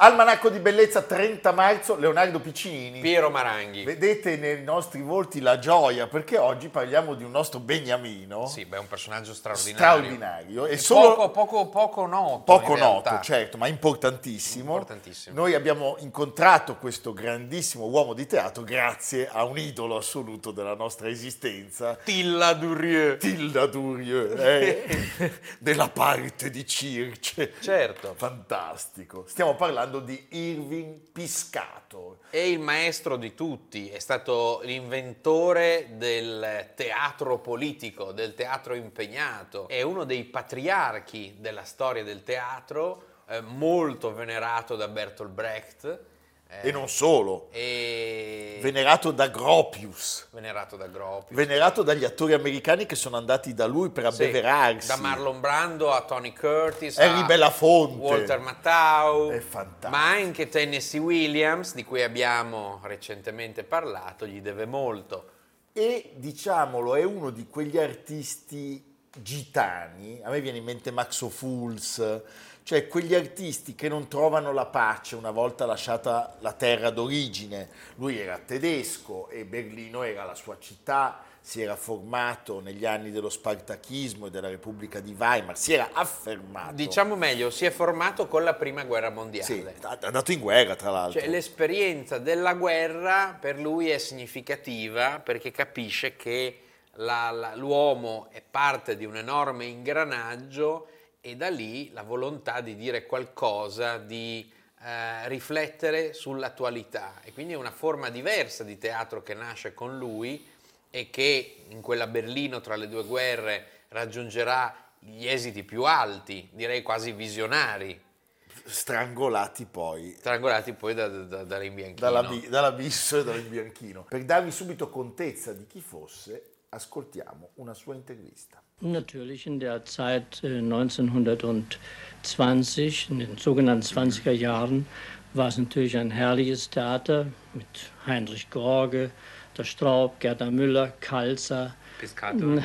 Almanacco di bellezza 30 marzo, Leonardo Piccinini. Piero Maranghi. Vedete nei nostri volti la gioia perché oggi parliamo di un nostro beniamino. Sì, beh, è un personaggio straordinario. Straordinario. E solo poco, poco, poco noto. Poco noto, certo, ma importantissimo. Importantissimo. Noi abbiamo incontrato questo grandissimo uomo di teatro grazie a un idolo assoluto della nostra esistenza. Tilla Durieux. Tilla Durieux, eh? della parte di Circe. Certo. Fantastico. Stiamo parlando parlando di Irving Piscato. È il maestro di tutti, è stato l'inventore del teatro politico, del teatro impegnato, è uno dei patriarchi della storia del teatro, eh, molto venerato da Bertolt Brecht e non solo. E... Venerato da Gropius. Venerato da Gropius. Venerato dagli attori americani che sono andati da lui per abbeverarsi. Sì, da Marlon Brando a Tony Curtis. Harry Belafonte. Walter Matthau. È fantastico. Ma anche Tennessee Williams, di cui abbiamo recentemente parlato, gli deve molto. E diciamolo, è uno di quegli artisti gitani. A me viene in mente Max O'Fools cioè quegli artisti che non trovano la pace una volta lasciata la terra d'origine. Lui era tedesco e Berlino era la sua città, si era formato negli anni dello spartachismo e della Repubblica di Weimar, si era affermato. Diciamo meglio, si è formato con la Prima Guerra Mondiale. Sì, è andato in guerra tra l'altro. Cioè, l'esperienza della guerra per lui è significativa perché capisce che la, la, l'uomo è parte di un enorme ingranaggio e da lì la volontà di dire qualcosa, di eh, riflettere sull'attualità e quindi è una forma diversa di teatro che nasce con lui e che in quella Berlino tra le due guerre raggiungerà gli esiti più alti, direi quasi visionari. Strangolati poi. Strangolati poi da, da. Dalla, dall'abisso e dall'imbianchino. Per darvi subito contezza di chi fosse, ascoltiamo una sua intervista. Natürlich in der Zeit 1920, äh, in den sogenannten 20er Jahren, war es natürlich ein herrliches Theater mit Heinrich Gorge, der Straub, Gerda Müller, Kalzer,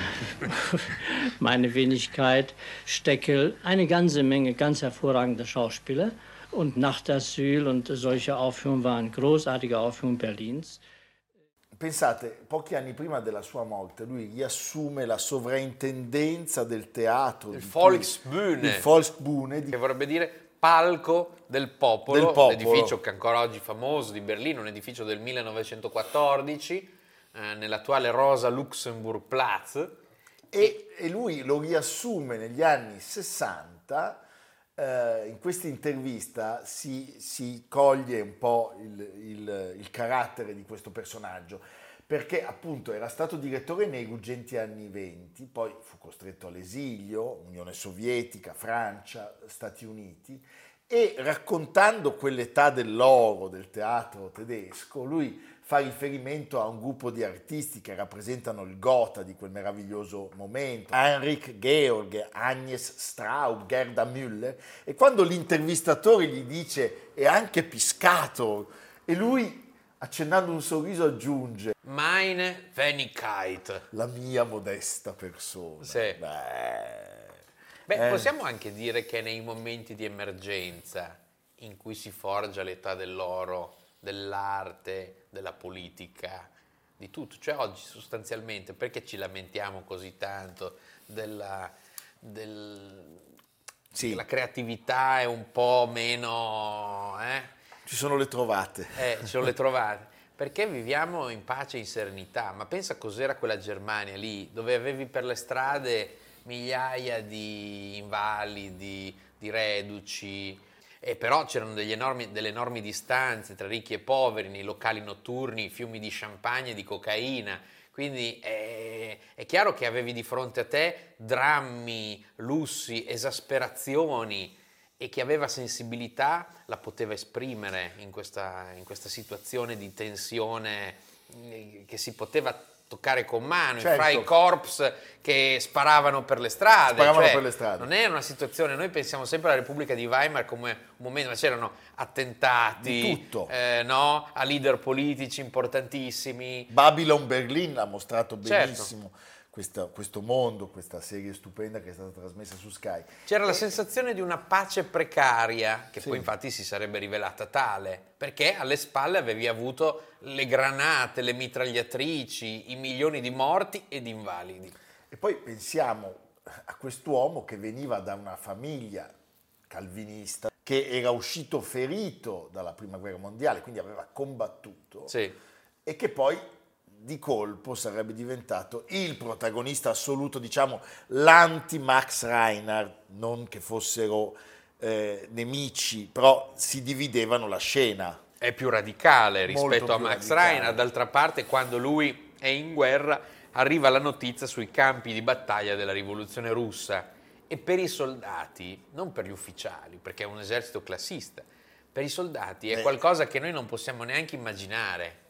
meine Wenigkeit, Steckel, eine ganze Menge ganz hervorragender Schauspieler. Und Nachtasyl und solche Aufführungen waren großartige Aufführungen Berlins. Pensate, pochi anni prima della sua morte, lui riassume la sovrintendenza del teatro. Il Volksbühne. Il Volksbühne. Di... Che vorrebbe dire palco del popolo, del popolo. l'edificio che ancora oggi famoso di Berlino, un edificio del 1914, eh, nell'attuale Rosa Luxemburg Platz. E, e lui lo riassume negli anni 60 Uh, in questa intervista si, si, coglie un po' il, il, il, carattere di questo personaggio, perché appunto era stato direttore nei ruggenti anni venti, poi fu costretto all'esilio, Unione Sovietica, Francia, Stati Uniti, e raccontando quell'età dell'oro del teatro tedesco, lui fa riferimento a un gruppo di artisti che rappresentano il Gotha di quel meraviglioso momento, Heinrich Georg, Agnes Straub, Gerda Müller, e quando l'intervistatore gli dice è anche Piscato, e lui accennando un sorriso aggiunge Meine Wenigkeit. La mia modesta persona. Sì. Beh, Beh eh. possiamo anche dire che nei momenti di emergenza in cui si forgia l'età dell'oro, dell'arte, della politica, di tutto. Cioè oggi sostanzialmente perché ci lamentiamo così tanto della, del, sì. della creatività è un po' meno... Eh? Ci sono le trovate. Eh, ci sono le trovate. Perché viviamo in pace e in serenità. Ma pensa cos'era quella Germania lì, dove avevi per le strade migliaia di invalidi, di reduci, e però c'erano enormi, delle enormi distanze tra ricchi e poveri nei locali notturni, fiumi di champagne e di cocaina. Quindi è, è, chiaro che avevi di fronte a te drammi, lussi, esasperazioni e chi aveva sensibilità la poteva esprimere in questa, in questa situazione di tensione eh, che si poteva toccare con mano, Certo. fra i corps che sparavano per le strade. Sparavano cioè, per le strade. Non era una situazione, noi pensiamo sempre alla Repubblica di Weimar come un momento, ma c'erano attentati Di tutto. eh, no? a leader politici importantissimi. Babylon Berlin ha mostrato Certo. Questa- questo mondo, questa serie stupenda che è stata trasmessa su Sky. C'era la sensazione di una pace precaria, che Sì. poi infatti si sarebbe rivelata tale, perché alle spalle avevi avuto le granate, le mitragliatrici, i milioni di morti e di invalidi. E poi pensiamo a quest'uomo che veniva da una famiglia calvinista, che era uscito ferito dalla prima guerra mondiale, quindi aveva combattuto, Sì. e che poi di colpo sarebbe diventato il protagonista assoluto, diciamo l'anti-Max Reinhardt, non che fossero eh, nemici, però si dividevano la scena. È più radicale rispetto a più Max radicale. Reinhardt, d'altra parte quando lui è in guerra arriva la notizia sui campi di battaglia della rivoluzione russa e per i soldati, non per gli ufficiali, perché è un esercito classista, per i soldati è Beh. qualcosa che noi non possiamo neanche immaginare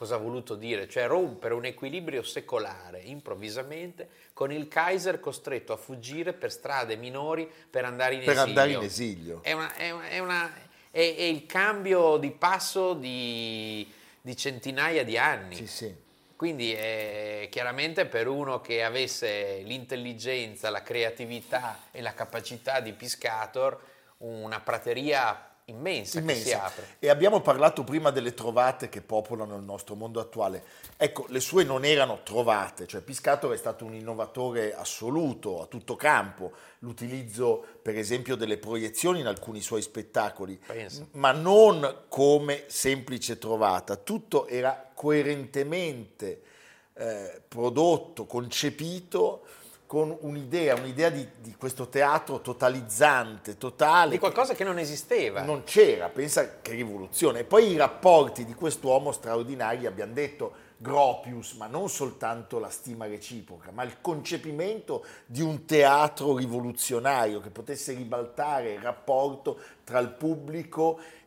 cosa ha voluto dire, cioè rompere un equilibrio secolare improvvisamente con il Kaiser costretto a fuggire per strade minori per andare in Per esilio. andare in esilio. È, una- è una- è una- è- il cambio di passo di, di centinaia di anni. Sì, sì. Quindi è chiaramente per uno che avesse l'intelligenza, la creatività e la capacità di Piscator, una prateria immensa, che si immensa. apre. E abbiamo parlato prima delle trovate che popolano il nostro mondo attuale. Ecco, le sue non erano trovate, cioè Piscator è stato un innovatore assoluto, a tutto campo. L'utilizzo, per esempio, delle proiezioni in alcuni suoi spettacoli, Pensa. ma non come semplice trovata. Tutto era coerentemente eh, prodotto, concepito con un'idea, un'idea di, di questo teatro totalizzante, totale. Di qualcosa che non esisteva. Non c'era, pensa che rivoluzione. E poi i rapporti di quest'uomo straordinari, abbiamo detto Gropius, ma non soltanto la stima reciproca, ma il concepimento di un teatro rivoluzionario che potesse ribaltare il rapporto tra il pubblico e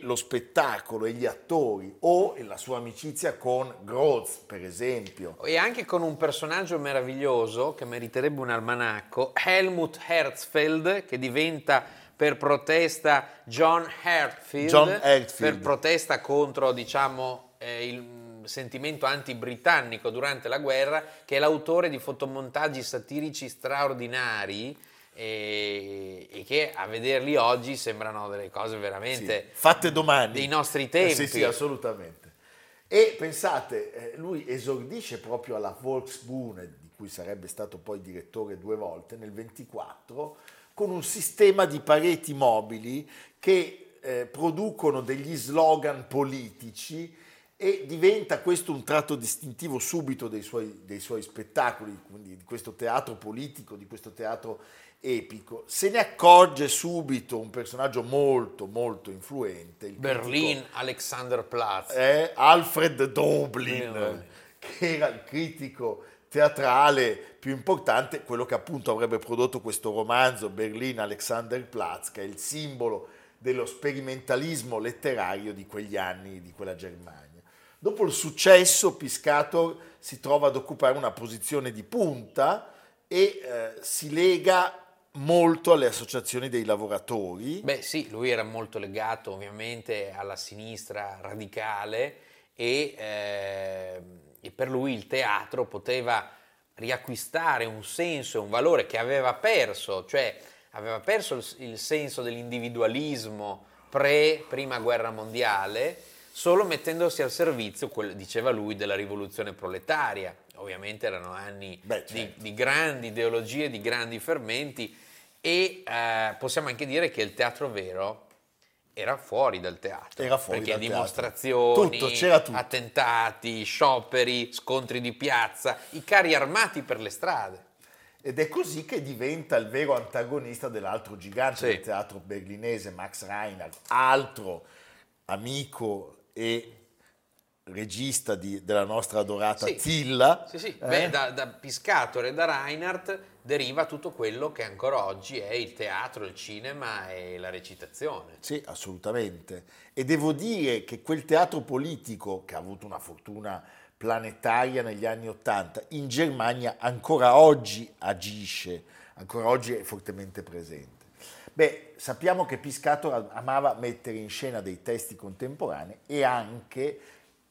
lo spettacolo e gli attori o la sua amicizia con Groz, per esempio. E anche con un personaggio meraviglioso che meriterebbe un almanacco, Helmut Herzfeld, che diventa per protesta John Herzfeld, John per protesta contro, diciamo, eh, il sentimento anti-britannico durante la guerra, che è l'autore di fotomontaggi satirici straordinari e, e che a vederli oggi sembrano delle cose veramente Sì, fatte domani. dei nostri Eh, tempi. Sì, sì, assolutamente. E pensate, eh, lui esordisce proprio alla Volksbühne, di cui sarebbe stato poi direttore due volte, nel 24, con un sistema di pareti mobili che eh, producono degli slogan politici e diventa questo un tratto distintivo subito dei suoi, dei suoi spettacoli, quindi di questo teatro politico, di questo teatro epico. Se ne accorge subito un personaggio molto, molto influente. il Berlin, Alexanderplatz. è Alfred Doblin, che era il critico teatrale più importante, quello che appunto avrebbe prodotto questo romanzo Berlin Alexanderplatz, che è il simbolo dello sperimentalismo letterario di quegli anni, di quella Germania. Dopo il successo, Piscator si trova ad occupare una posizione di punta e eh, si lega molto alle associazioni dei lavoratori. Beh sì, lui era molto legato ovviamente alla sinistra radicale e, eh, e per lui il teatro poteva riacquistare un senso e un valore che aveva perso, cioè aveva perso il, il senso dell'individualismo pre-prima guerra mondiale solo mettendosi al servizio, diceva lui, della rivoluzione proletaria. Ovviamente erano anni Beh, di, certo. di grandi ideologie, di grandi fermenti e eh, possiamo anche dire che il teatro vero era fuori dal teatro. Era fuori perché dal teatro. dimostrazioni, c'era tutto. attentati, scioperi, scontri di piazza, i carri armati per le strade. Ed è così che diventa il vero antagonista dell'altro gigante Sì. del teatro berlinese, Max Reinhardt, altro amico e regista di- della nostra adorata Sì. Zilla. Sì, sì. eh? Beh, da, da Piscator e da Reinhardt deriva tutto quello che ancora oggi è il teatro, il cinema e la recitazione. Sì, assolutamente. E devo dire che quel teatro politico, che ha avuto una fortuna planetaria negli anni Ottanta. In Germania ancora oggi agisce, ancora oggi è fortemente presente. Beh, sappiamo che Piscator amava mettere in scena dei testi contemporanei e anche,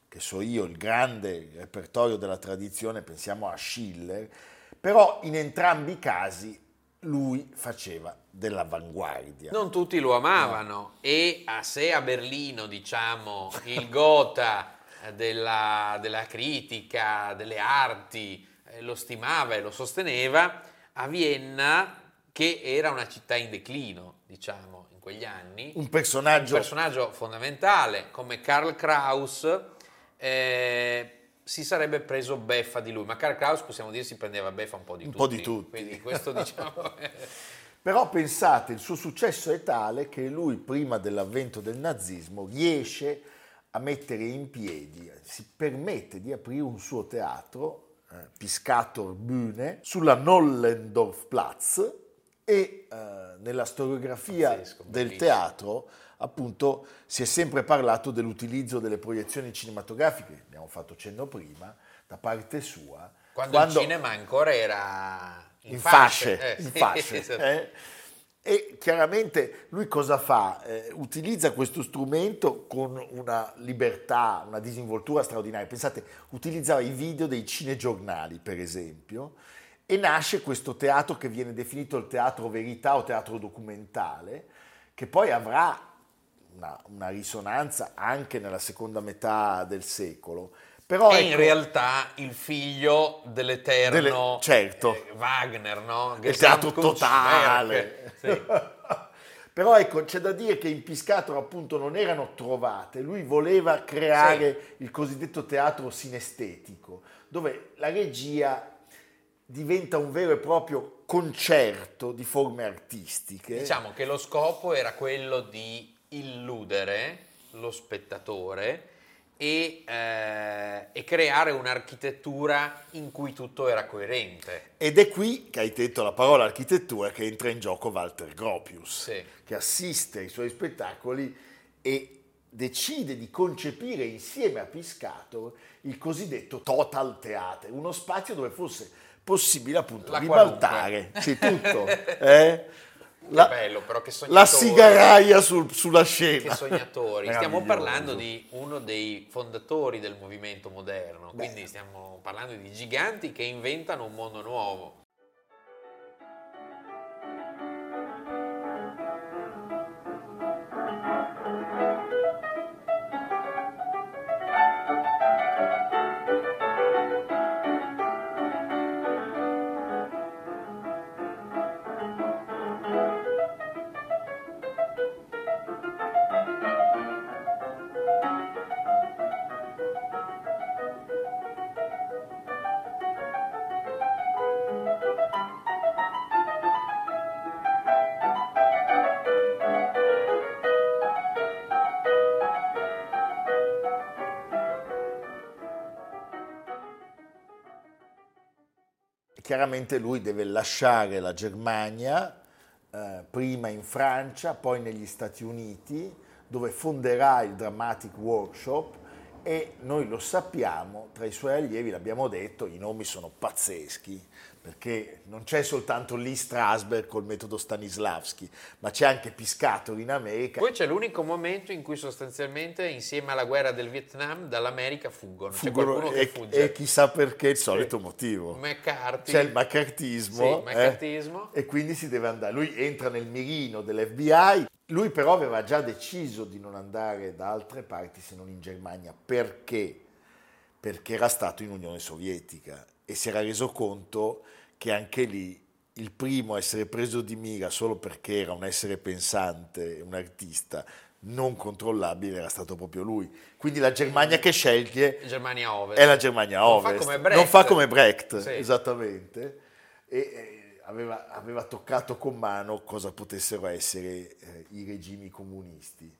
che so io, il grande repertorio della tradizione, pensiamo a Schiller, però in entrambi i casi lui faceva dell'avanguardia. Non tutti lo amavano no. e a se a Berlino, diciamo, il gota della, della critica, delle arti, eh, lo stimava e lo sosteneva, a Vienna, che era una città in declino, diciamo, in quegli anni. Un personaggio, un personaggio fondamentale come Karl Kraus. Eh, si sarebbe preso beffa di lui, ma Karl Kraus possiamo dire si prendeva beffa un po' di un tutti. Un po' di tutti. Quindi questo diciamo... Però pensate, il suo successo è tale che lui prima dell'avvento del nazismo riesce a mettere in piedi, si permette di aprire un suo teatro, eh, Piscator Bühne, sulla Nollendorfplatz e eh, nella storiografia Pazzesco, del teatro appunto si è sempre parlato dell'utilizzo delle proiezioni cinematografiche, abbiamo fatto cenno prima, da parte sua. Quando, quando il cinema ancora era in, in fasce, fasce, eh, in fasce sì, eh? E chiaramente lui cosa fa? Eh, utilizza questo strumento con una libertà, una disinvoltura straordinaria. Pensate, utilizzava i video dei cinegiornali, per esempio, e nasce questo teatro che viene definito il teatro verità o teatro documentale, che poi avrà una, una risonanza anche nella seconda metà del secolo. Però è ecco, in realtà il figlio dell'eterno delle, certo. eh, Wagner, no? Il teatro totale. Sì. Però ecco, c'è da dire che in Piscator appunto non erano trovate, lui voleva creare sì. il cosiddetto teatro sinestetico, dove la regia diventa un vero e proprio concerto di forme artistiche. Diciamo che lo scopo era quello di illudere lo spettatore e, eh, e, creare un'architettura in cui tutto era coerente. Ed è qui che hai detto la parola architettura che entra in gioco Walter Gropius, sì. che assiste ai suoi spettacoli e decide di concepire insieme a Piscator il cosiddetto total theater, uno spazio dove fosse possibile appunto la ribaltare sì, tutto. Eh? La, bello, però che La sigaraia sul, sulla scena. Che sognatori. Stiamo parlando di uno dei fondatori del movimento moderno, Beh. quindi stiamo parlando di giganti che inventano un mondo nuovo. Chiaramente lui deve lasciare la Germania, eh, prima in Francia, poi negli Stati Uniti, dove fonderà il Dramatic Workshop e noi lo sappiamo, tra i suoi allievi, l'abbiamo detto, i nomi sono pazzeschi, perché non c'è soltanto Lee Strasberg col metodo Stanislavski, ma c'è anche Piscator in America. Poi c'è l'unico momento in cui sostanzialmente insieme alla guerra del Vietnam dall'America fuggono, fuggono e, e, chissà perché il solito sì. motivo. McCarthy. C'è il maccartismo, sì. Eh, e quindi si deve andare. Lui entra nel mirino dell'FBI, lui però aveva già deciso di non andare da altre parti se non in Germania. Perché? Perché era stato in Unione Sovietica e si era reso conto che anche lì il primo a essere preso di mira solo perché era un essere pensante, un artista non controllabile era stato proprio lui. Quindi la Germania che sceglie Germania Ovest. è la Germania Ovest. Non fa come Brecht. Non fa come Brecht, sì. esattamente. E, eh, aveva, aveva, toccato con mano cosa potessero essere eh, i regimi comunisti.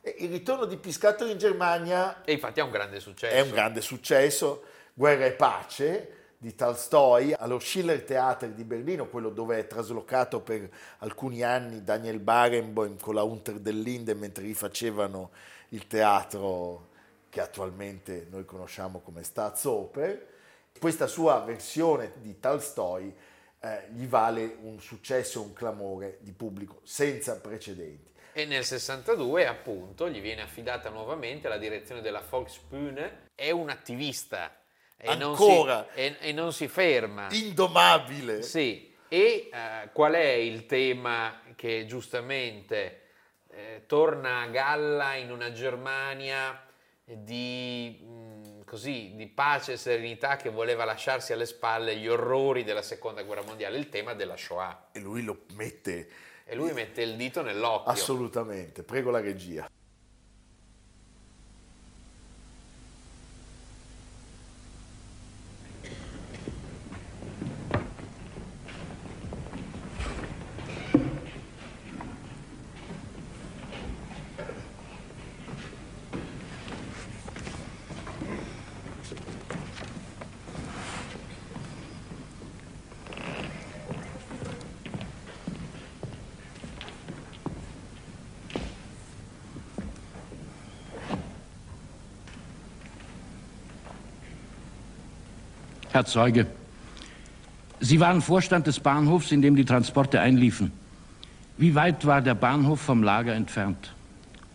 E il ritorno di Piscator in Germania... E infatti è un grande successo. È un grande successo. Guerra e pace di Tolstoi allo Schiller Theater di Berlino, quello dove è traslocato per alcuni anni Daniel Barenboim con la Unter del Linden mentre rifacevano il teatro che attualmente noi conosciamo come Staatsoper. Questa sua versione di Tolstoi eh, gli vale un successo, un clamore di pubblico senza precedenti. E nel 62 appunto gli viene affidata nuovamente la direzione della Volksbühne, è un attivista e Ancora? Non si, e, e non si ferma. Indomabile. Sì, e eh, qual è il tema che giustamente eh, torna a galla in una Germania di, mh, così, di pace e serenità che voleva lasciarsi alle spalle gli orrori della seconda guerra mondiale, il tema della Shoah. E lui lo mette... E lui mette il dito nell'occhio. Assolutamente, prego la regia. Herr Zeuge, Sie waren Vorstand des Bahnhofs, in dem die Transporte einliefen. Wie weit war der Bahnhof vom Lager entfernt?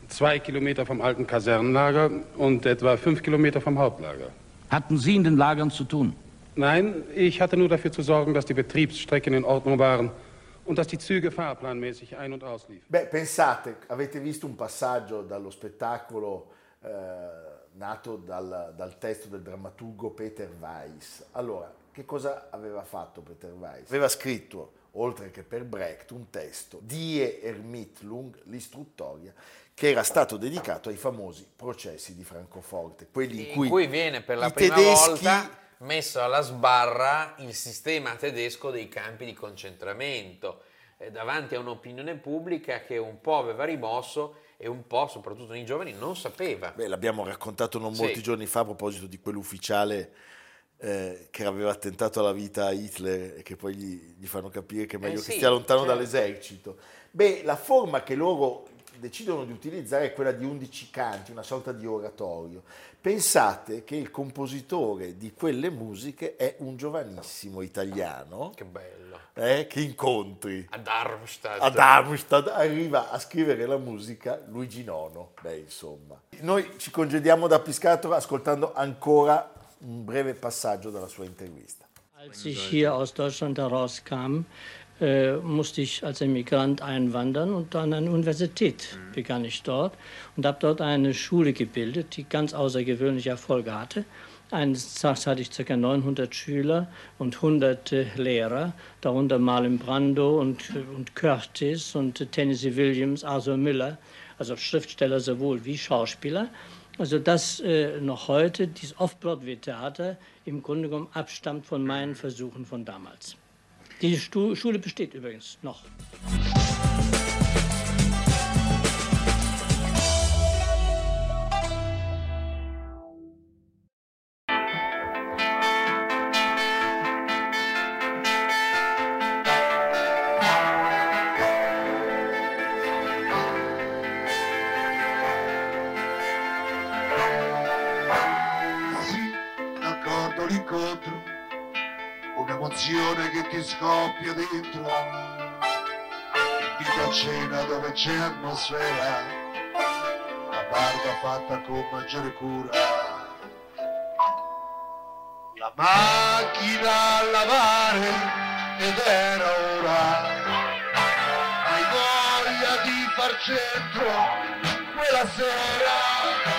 Zwei Kilometer vom alten Kasernenlager und etwa fünf Kilometer vom Hauptlager. Hatten Sie in den Lagern zu tun? Nein, ich hatte nur dafür zu sorgen, dass die Betriebsstrecken in Ordnung waren und dass die Züge fahrplanmäßig ein- und ausliefen. Beh, pensate, avete visto un passaggio dallo spettacolo eh, nato dal, dal, testo del drammaturgo Peter Weiss. Allora, che cosa aveva fatto Peter Weiss? Aveva scritto, oltre che per Brecht, un testo, Die Ermittlung, l'istruttoria, che era stato dedicato ai famosi processi di Francoforte, quelli in, in cui, cui, viene per la prima tedeschi... volta messo alla sbarra il sistema tedesco dei campi di concentramento, eh, davanti a un'opinione pubblica che un po' aveva rimosso e un po', soprattutto nei giovani, non sapeva. Beh, l'abbiamo raccontato non molti sì. giorni fa a proposito di quell'ufficiale eh, che aveva attentato alla vita a Hitler e che poi gli, gli fanno capire che è meglio eh che sì, stia lontano certo. dall'esercito. Beh, la forma che loro decidono di utilizzare è quella di undici canti, una sorta di oratorio. Pensate che il compositore di quelle musiche è un giovanissimo italiano. Che bello. Eh, che incontri. A Darmstadt. A Darmstadt arriva a scrivere la musica Luigi Nono. Beh, insomma. Noi ci congediamo da Piscator ascoltando ancora un breve passaggio dalla sua intervista. Als ich hier aus Deutschland herauskam, äh, musste ich als Emigrant einwandern und an eine Universität begann ich dort und habe dort eine Schule gebildet, die ganz außergewöhnliche Erfolge hatte. Eines Tages hatte ich ca. 900 Schüler und 100 äh, Lehrer, darunter Marlon Brando und, und Curtis und äh, Tennessee Williams, Arthur Miller, also Schriftsteller sowohl wie Schauspieler. Also dass äh, noch heute dieses Off-Broadway-Theater im Grunde genommen abstammt von meinen Versuchen von damals. Die Schule besteht übrigens noch. Con maggiore cura. La macchina a lavare ed era ora, hai voglia di far centro quella sera.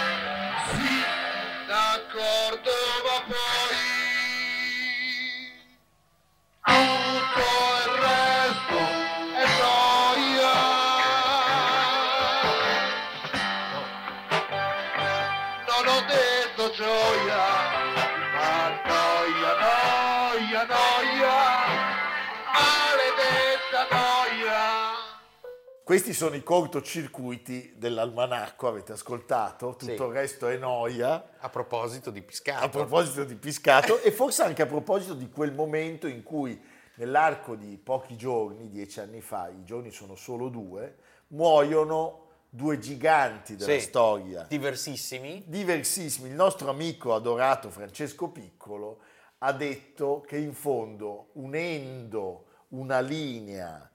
Questi sono i cortocircuiti dell'almanacco, avete ascoltato? Tutto Sì. il resto è noia. A proposito di Piscato. A proposito di Piscato e forse anche a proposito di quel momento in cui nell'arco di pochi giorni, dieci anni fa, i giorni sono solo due, muoiono due giganti della Sì. storia, Diversissimi. diversissimi. Il nostro amico adorato Francesco Piccolo ha detto che in fondo, unendo una linea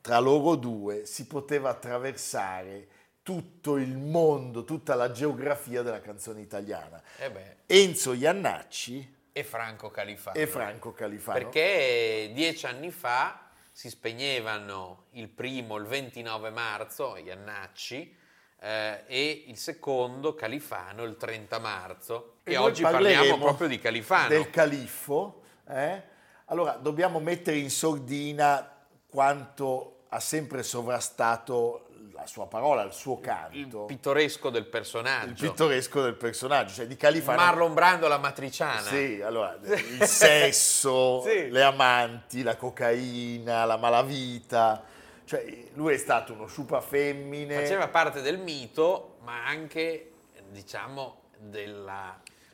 tra loro due, si poteva attraversare tutto il mondo, tutta la geografia della canzone italiana. Eh Enzo Iannacci e Franco Califano. e Franco Califano. Perché dieci anni fa si spegnevano il primo, il 29 marzo, Iannacci, eh, e il secondo, Califano, il 30 marzo. E, noi oggi parliamo proprio di Califano. Del califfo. eh? Allora, dobbiamo mettere in sordina quanto ha sempre sovrastato la sua parola, il suo il canto, pittoresco del il personaggio. pittoresco del personaggio, cioè di Califano. Marlon Brando la matriciana. Sì, allora, il sesso, Sì. le amanti, la cocaina, la malavita. Cioè, lui è stato uno sciupa femmine. Faceva parte del mito, ma anche, diciamo, del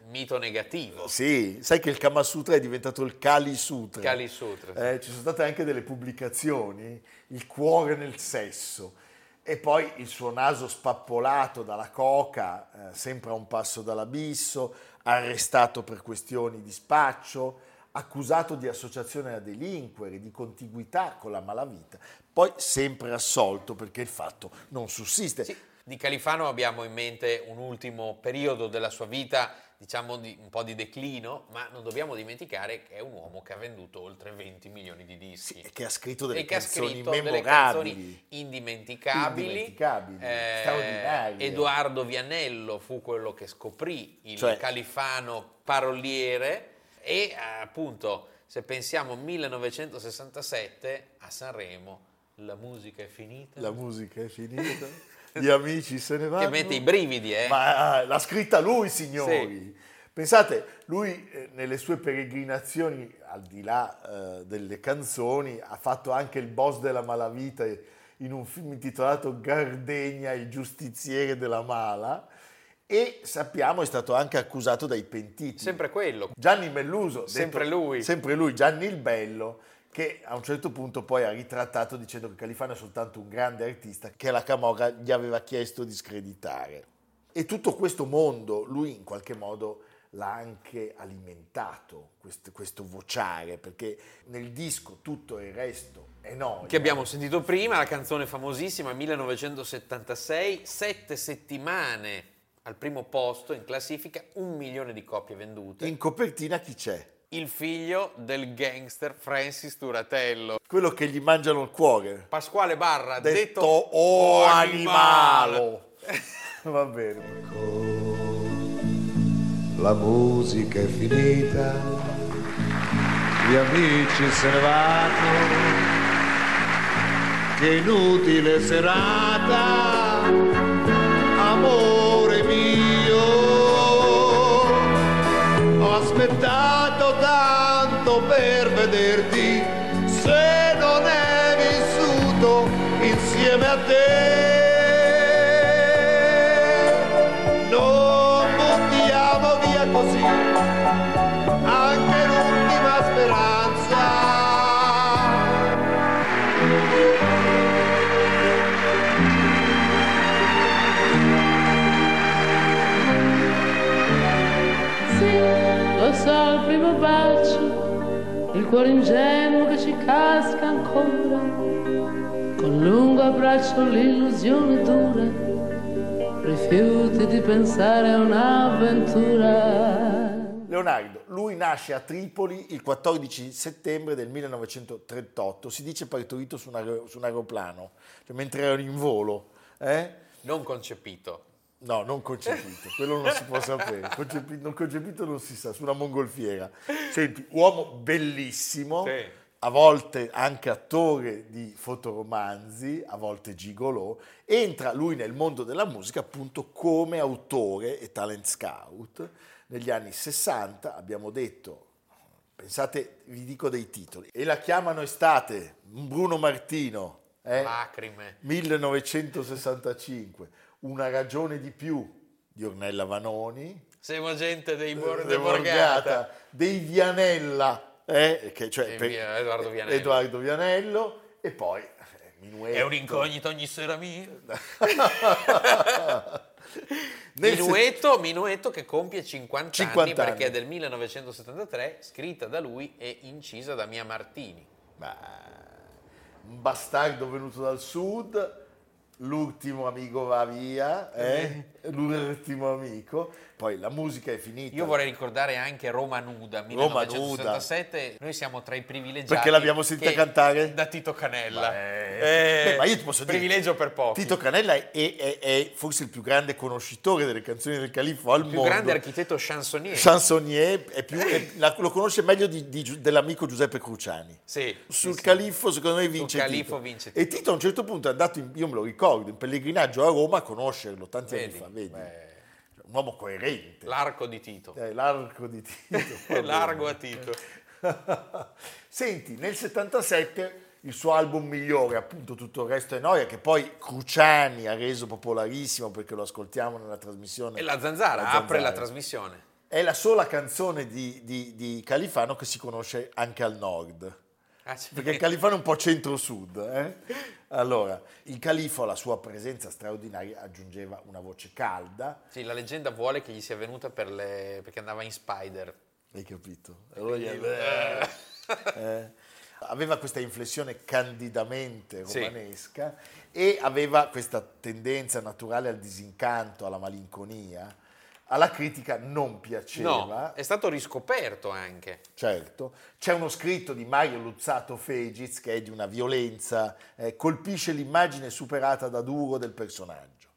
mito negativo. Sì, sai che il Kama Sutra è diventato il Kali Sutra. Kali Sutra, sì. Eh, ci sono state anche delle pubblicazioni, il cuore nel sesso. E poi il suo naso spappolato dalla coca, eh, sempre a un passo dall'abisso, arrestato per questioni di spaccio, accusato di associazione a delinquere, di contiguità con la malavita, poi sempre assolto perché il fatto non sussiste. Sì, di Califano abbiamo in mente un ultimo periodo della sua vita, diciamo di, un po' di declino, ma non dobbiamo dimenticare che è un uomo che ha venduto oltre 20 milioni di dischi. E che ha scritto delle canzoni scritto delle memorabili. canzoni indimenticabili. Indimenticabili, straordinarie. Edoardo Vianello fu quello che scoprì il Cioè- Califano paroliere e eh, appunto se pensiamo 1967 a Sanremo la musica è finita. La musica è finita, gli amici se ne vanno. che mette i brividi, eh? Ma ah, l'ha scritta lui, signori. Pensate, lui eh, nelle sue peregrinazioni, al di là eh, delle canzoni, ha fatto anche il boss della malavita in un film intitolato Gardegna, il giustiziere della mala, e sappiamo è stato anche accusato dai pentiti. Sempre quello. Gianni Melluso, Sempre detto- lui. sempre lui, Gianni il Bello, che a un certo punto poi ha ritrattato dicendo che Califano è soltanto un grande artista che la Camorra gli aveva chiesto di screditare. E tutto questo mondo lui in qualche modo l'ha anche alimentato, questo, questo vociare, perché nel disco tutto il resto è noia. Che abbiamo sentito prima, la canzone famosissima 1976, sette settimane al primo posto in classifica, un milione di copie vendute. In copertina chi c'è? Il figlio del gangster Francis Turatello. Quello che gli mangiano il cuore. Pasquale Barra, detto, Detto O animalo. Va bene. La musica è finita, gli amici se ne vanno, che inutile serata, amore mio, ho aspettato per vederti, se non è vissuto insieme a te. Il cuore ingenuo che ci casca ancora, con lungo abbraccio l'illusione dura, rifiuti di pensare a un'avventura. Leonardo, lui nasce a Tripoli il 14 settembre del 1938, si dice partorito su un, aer- su un aeroplano, cioè mentre erano in volo. eh? non concepito. No, non concepito, quello non si può sapere. Concepi- non concepito non si sa, su una mongolfiera. Senti, uomo bellissimo, Sì. a volte anche attore di fotoromanzi, a volte gigolò, entra lui nel mondo della musica appunto come autore e talent scout. Negli anni 60 abbiamo detto, pensate, vi dico dei titoli, e la chiamano estate, Bruno Martino, eh? Lacrime. 1965, Una ragione di più di Ornella Vanoni, Siamo gente dei Bor- De de Borgata. Borgata, dei Vianella, eh, che- cioè, per- Edoardo Vianello. Edoardo Vianello, e poi eh, Minuetto. È un incognito ogni sera mia. Minuetto, Minuetto che compie 50, 50 anni perché anni. è del 1973, scritta da lui e incisa da Mia Martini. un bastardo venuto dal sud, l'ultimo amico va via, eh? l'ultimo amico, poi la musica è finita. Io vorrei ricordare anche Roma Nuda, 1967. Noi siamo tra i privilegiati. Perché l'abbiamo sentita cantare? Da Tito Canella. Eh, Eh, beh, ma io ti posso dire, Privilegio per pochi. Tito Canella è, è- è forse il più grande conoscitore delle canzoni del Califfo al il più mondo. grande architetto chansonnier. Chansonnier è più- la- lo conosce meglio di- di dell'amico Giuseppe Cruciani. sì, Sul sì. Califfo secondo me vince Califfo Tito. vince E Tito a un certo punto è andato, in- io me lo ricordo, in pellegrinaggio a Roma a conoscerlo tanti Vedi? anni fa, vedi? Beh. Un uomo coerente. L'arco di Tito. Eh, l'arco di Tito. Largo a Tito. Senti, nel 77 il suo album migliore, appunto Tutto il resto è noia, che poi Cruciani ha reso popolarissimo perché lo ascoltiamo nella trasmissione. E la zanzara La apre la Zanzara. trasmissione. È la sola canzone di, di- di Califano che si conosce anche al nord. Ah, sì. Perché il Califano è un po' centro-sud. eh? Allora, il Califo alla sua presenza straordinaria aggiungeva una voce calda, Sì, la leggenda vuole che gli sia venuta per le... perché andava in Spider. hai capito? Allora gli- eh, eh, aveva questa inflessione candidamente Sì. romanesca e aveva questa tendenza naturale al disincanto, alla malinconia. Alla critica non piaceva. No, è stato riscoperto anche. Certo, c'è uno scritto di Mario Luzzato Fegiz che è di una violenza, eh, colpisce l'immagine superata da duro del personaggio,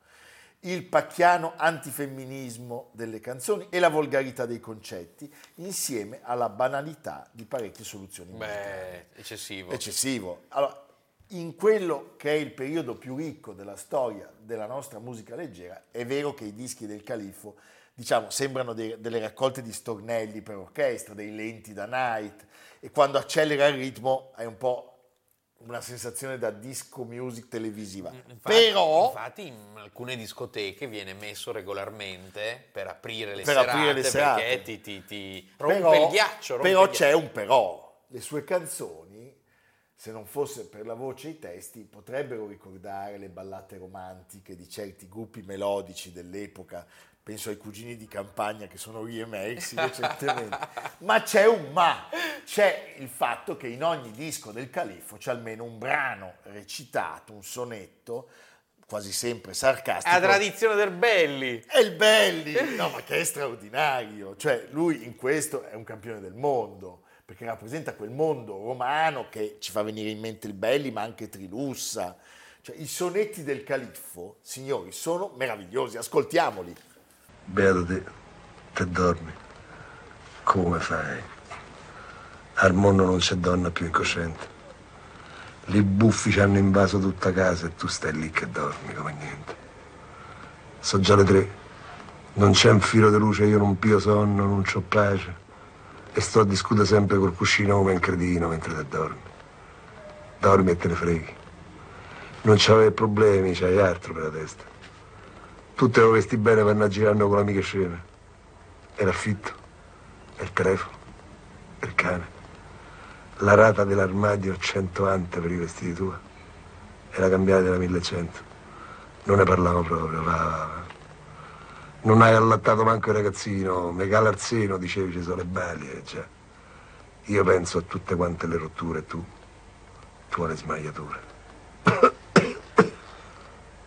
il pacchiano antifemminismo delle canzoni e la volgarità dei concetti, insieme alla banalità di parecchie soluzioni musicali. Beh, eccessivo. Eccessivo. Allora, in quello che è il periodo più ricco della storia della nostra musica leggera, è vero che i dischi del Califfo, diciamo, sembrano dei- delle raccolte di stornelli per orchestra, dei lenti da night, e quando accelera il ritmo è un po' una sensazione da disco music televisiva. Infatti, Però, infatti in alcune discoteche viene messo regolarmente per aprire le Per serate, aprire le serate. perché ti, ti- ti rompe però, il ghiaccio. rompe però il ghiaccio. c'è un però. Le sue canzoni, se non fosse per la voce e i testi, potrebbero ricordare le ballate romantiche di certi gruppi melodici dell'epoca. Penso ai cugini di campagna che sono riemersi recentemente. ma c'è un ma. C'è il fatto che in ogni disco del Califfo c'è almeno un brano recitato, un sonetto, quasi sempre sarcastico. La tradizione del Belli. È il Belli, no, ma che è straordinario. Cioè, lui in questo è un campione del mondo, perché rappresenta quel mondo romano che ci fa venire in mente il Belli, ma anche Trilussa. Cioè, i sonetti del Califfo, signori, sono meravigliosi, ascoltiamoli. Beato te, te dormi. Come fai? Al mondo non c'è donna più incosciente. Li buffi ci hanno invaso tutta casa e tu stai lì che dormi come niente. So già le tre. Non c'è un filo di luce, io non pio sonno, non c'ho pace. E sto a discutere sempre col cuscino come un cretino mentre te dormi. Dormi e te ne freghi. Non c'avevi problemi, c'hai altro per la testa. Tu te lo vesti bene per andare girando con l'amica sceme. E l'affitto, e il telefono, e il cane. La rata dell'armadio 100 ante per i vestiti tuoi. E la cambiata della 1100. Non ne parliamo proprio, va, va. Non hai allattato manco il ragazzino, me cala il seno, dicevi ci sono le balie, già. Io penso a tutte quante le rotture, tu, tu alle smagliature.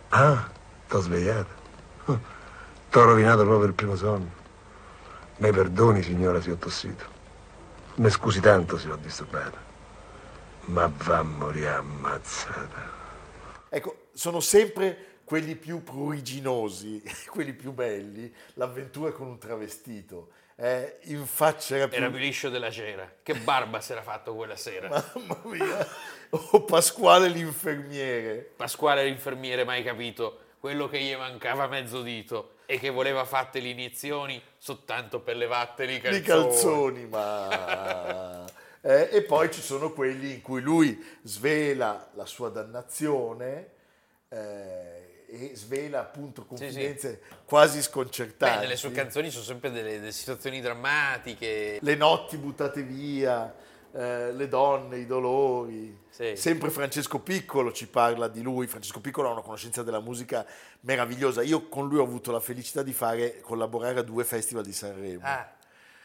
ah, t'ho svegliato. T'ho rovinato proprio il primo sonno. Mi perdoni, signora, se ho tossito. Mi scusi tanto se l'ho disturbata. Ma va a morire ammazzata. Ecco, sono sempre quelli più pruriginosi, quelli più belli, l'avventura con un travestito. Eh, in faccia era più... Era più liscio della cera. Che barba si era fatto quella sera. Mamma mia! Oh, Pasquale l'infermiere. Pasquale l'infermiere mai capito quello che gli mancava mezzo dito e che voleva fatte le iniezioni soltanto per levatteli i calzoni. di calzoni, ma... Eh, e poi ci sono quelli in cui lui svela la sua dannazione eh, e svela appunto confidenze quasi Beh, sconcertanti. nelle sue canzoni sono sempre delle, delle situazioni drammatiche. Le notti buttate via, eh, le donne, i dolori. Sì. Sempre Francesco Piccolo ci parla di lui. Francesco Piccolo ha una conoscenza della musica meravigliosa. Io con lui ho avuto la felicità di fare, collaborare a due festival di Sanremo. Ah,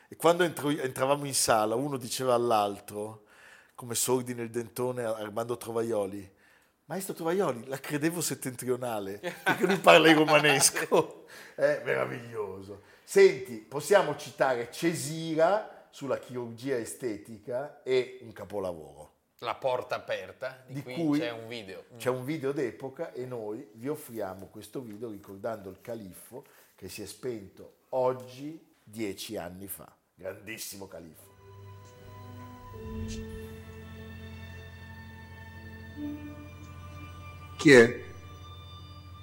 E quando entro- entravamo in sala, uno diceva all'altro, come sordi nel dentone Armando Trovaioli, Maestro Trovaioli, la credevo settentrionale, perché lui parla in romanesco. È meraviglioso. Senti, possiamo citare Cesira sulla chirurgia estetica e un capolavoro. La porta aperta, di, Di cui, cui c'è un video. C'è un video d'epoca e noi vi offriamo questo video ricordando il califfo che si è spento oggi, dieci anni fa. Grandissimo califfo. Chi è?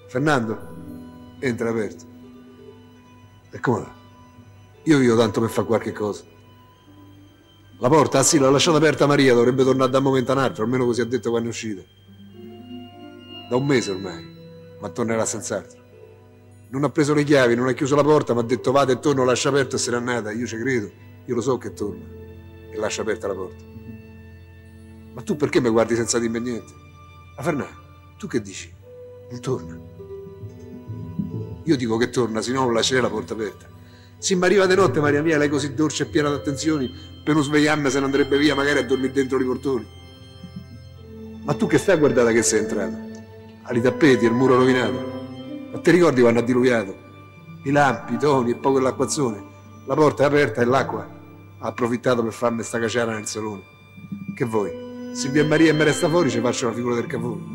Fernando? Entra aperto. E come va? Io vivo tanto per fare qualche cosa. La porta, ah sì, l'ho lasciata aperta Maria, dovrebbe tornare da un momento a un altro, almeno così ha detto quando è uscita. Da un mese ormai, ma tornerà senz'altro. Non ha preso le chiavi, non ha chiuso la porta, mi ha detto vada e torno, lascia aperta e se n'è andata. Io ci credo, io lo so che torna e lascia aperta la porta. Ma tu perché mi guardi senza dirmi niente? Ma Fernando, tu che dici? Non torna. Io dico che torna, se no non lascerei la porta aperta. Sì, ma arriva di notte, Maria mia, lei così dolce e piena d'attenzioni, per non svegliarmi se ne andrebbe via magari a dormire dentro i portoni. Ma tu che stai a guardare che sei entrata? Ai tappeti, il muro rovinato. Ma ti ricordi quando ha diluviato? I lampi, i toni e poi quell'acquazzone. La porta è aperta e l'acqua ha approfittato per farmi sta caciara nel salone. Che vuoi? Silvia e Maria e me resta fuori, ci faccio la figura del cavolo.